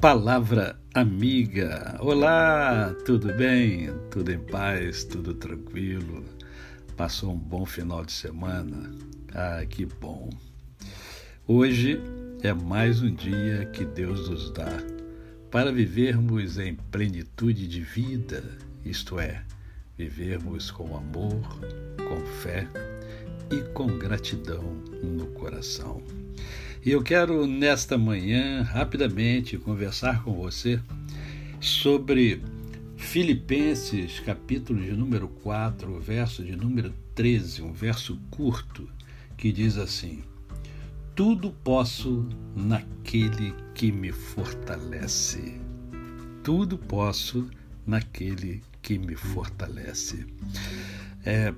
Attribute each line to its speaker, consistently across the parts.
Speaker 1: Palavra amiga. Olá, tudo bem? Tudo em paz? Tudo tranquilo? Passou um bom final de semana? Ah, que bom. Hoje é mais um dia que Deus nos dá para vivermos em plenitude de vida, isto é, vivermos com amor, com fé e com gratidão no coração. E eu quero, nesta manhã, rapidamente conversar com você sobre Filipenses, capítulo de número 4, verso de número 13, um verso curto, que diz assim: Tudo posso naquele que me fortalece. Tudo posso naquele que me fortalece. É,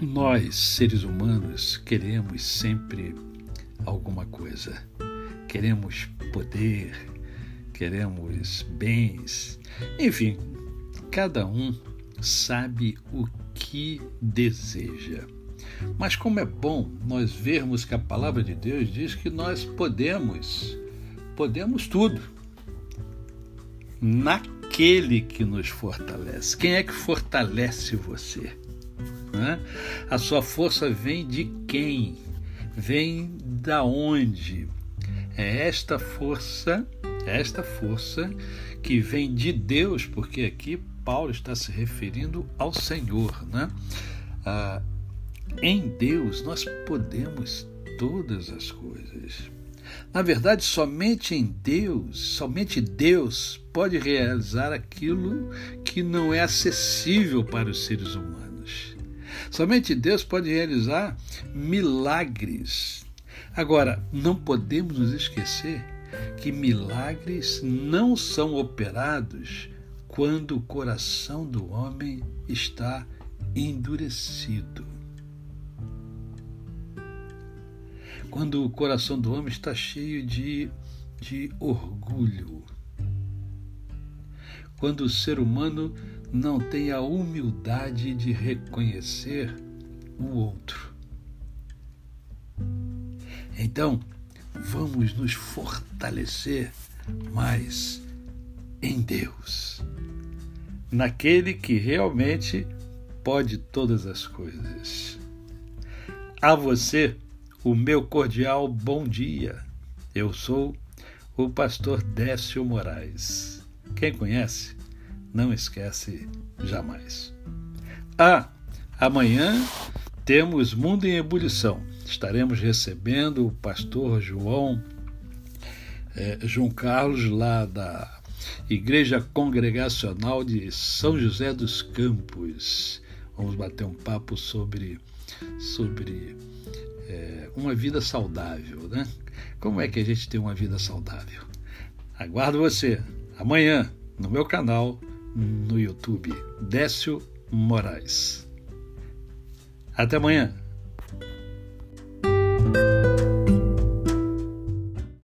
Speaker 1: nós, seres humanos, queremos sempre alguma coisa. Queremos poder, queremos bens, enfim, cada um sabe o que deseja. Mas como é bom nós vermos que a palavra de Deus diz que nós podemos, podemos tudo naquele que nos fortalece. Quem é que fortalece você? A sua força vem de quem? Vem da onde? É esta força, é esta força que vem de Deus, porque aqui Paulo está se referindo ao Senhor, né? Ah, em Deus nós podemos todas as coisas. Na verdade, somente em Deus, somente Deus pode realizar aquilo que não é acessível para os seres humanos. Somente Deus pode realizar milagres. Agora, não podemos nos esquecer que milagres não são operados quando o coração do homem está endurecido. Quando o coração do homem está cheio de, de orgulho. Quando o ser humano não tem a humildade de reconhecer o outro. Então, vamos nos fortalecer mais em Deus, naquele que realmente pode todas as coisas. A você, o meu cordial bom dia. Eu sou o pastor Décio Moraes. Quem conhece, não esquece jamais. Ah, amanhã temos Mundo em Ebulição. Estaremos recebendo o pastor João, é, João Carlos, lá da Igreja Congregacional de São José dos Campos. Vamos bater um papo sobre, sobre é, uma vida saudável, né? Como é que a gente tem uma vida saudável? Aguardo você amanhã no meu canal no YouTube, Décio Moraes. Até amanhã.